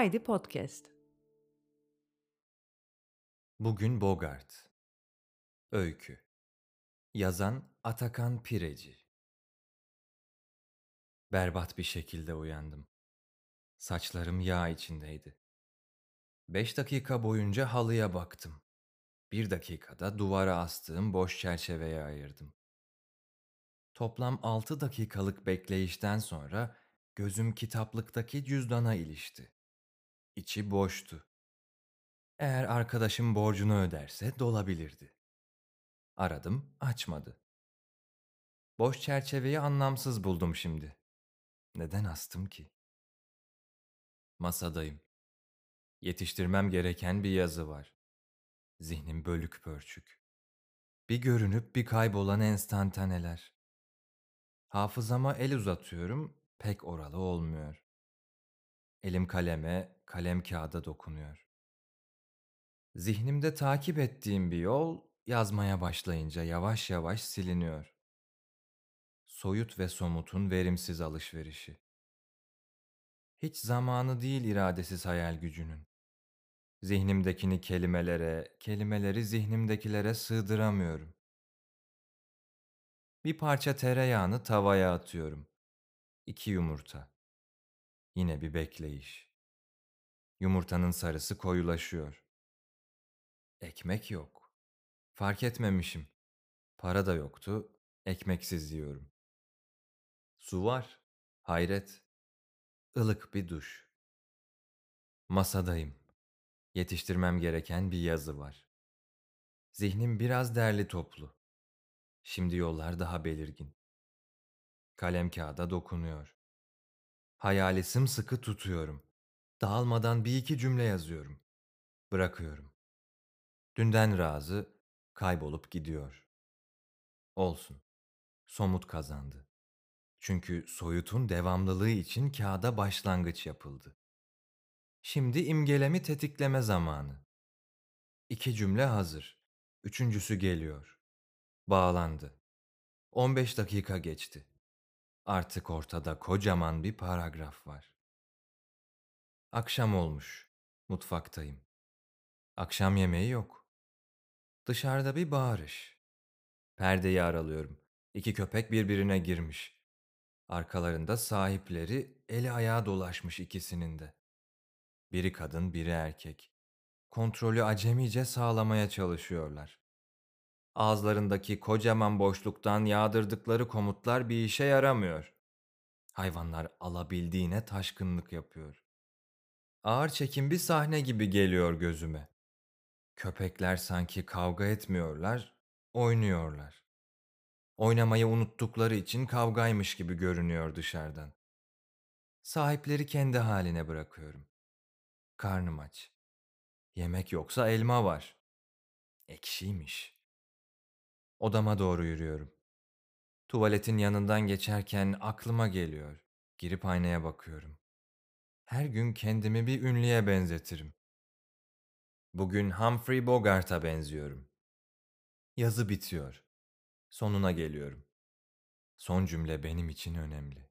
Haydi Podcast. Bugün Bogart. Öykü. Yazan Atakan Pireci. Berbat bir şekilde uyandım. Saçlarım yağ içindeydi. Beş dakika boyunca halıya baktım. Bir dakikada duvara astığım boş çerçeveye ayırdım. Toplam altı dakikalık bekleyişten sonra gözüm kitaplıktaki cüzdana ilişti. İçi boştu. Eğer arkadaşım borcunu öderse dolabilirdi. Aradım, açmadı. Boş çerçeveyi anlamsız buldum şimdi. Neden astım ki? Masadayım. Yetiştirmem gereken bir yazı var. Zihnim bölük pörçük. Bir görünüp bir kaybolan enstantaneler. Hafızama el uzatıyorum, pek oralı olmuyor. Elim kaleme, kalem kağıda dokunuyor. Zihnimde takip ettiğim bir yol yazmaya başlayınca yavaş yavaş siliniyor. Soyut ve somutun verimsiz alışverişi. Hiç zamanı değil iradesiz hayal gücünün. Zihnimdekini kelimelere, kelimeleri zihnimdekilere sığdıramıyorum. Bir parça tereyağını tavaya atıyorum. İki yumurta. Yine bir bekleyiş. Yumurtanın sarısı koyulaşıyor. Ekmek yok. Fark etmemişim. Para da yoktu. Ekmeksiz yiyorum. Su var. Hayret. Ilık bir duş. Masadayım. Yetiştirmem gereken bir yazı var. Zihnim biraz derli toplu. Şimdi yollar daha belirgin. Kalem kağıda dokunuyor. Hayali sımsıkı tutuyorum. Dağılmadan bir iki cümle yazıyorum. Bırakıyorum. Dünden razı kaybolup gidiyor. Olsun. Somut kazandı. Çünkü soyutun devamlılığı için kağıda başlangıç yapıldı. Şimdi imgelemi tetikleme zamanı. İki cümle hazır. Üçüncüsü geliyor. Bağlandı. 15 dakika geçti. Artık ortada kocaman bir paragraf var. Akşam olmuş. Mutfaktayım. Akşam yemeği yok. Dışarıda bir bağırış. Perdeyi aralıyorum. İki köpek birbirine girmiş. Arkalarında sahipleri eli ayağa dolaşmış ikisinin de. Biri kadın, biri erkek. Kontrolü acemice sağlamaya çalışıyorlar. Ağızlarındaki kocaman boşluktan yağdırdıkları komutlar bir işe yaramıyor. Hayvanlar alabildiğine taşkınlık yapıyor. Ağır çekim bir sahne gibi geliyor gözüme. Köpekler sanki kavga etmiyorlar, oynuyorlar. Oynamayı unuttukları için kavgaymış gibi görünüyor dışarıdan. Sahipleri kendi haline bırakıyorum. Karnım aç. Yemek yoksa elma var. Ekşiymiş. Odama doğru yürüyorum. Tuvaletin yanından geçerken aklıma geliyor. Girip aynaya bakıyorum. Her gün kendimi bir ünlüye benzetirim. Bugün Humphrey Bogart'a benziyorum. Yazı bitiyor. Sonuna geliyorum. Son cümle benim için önemli.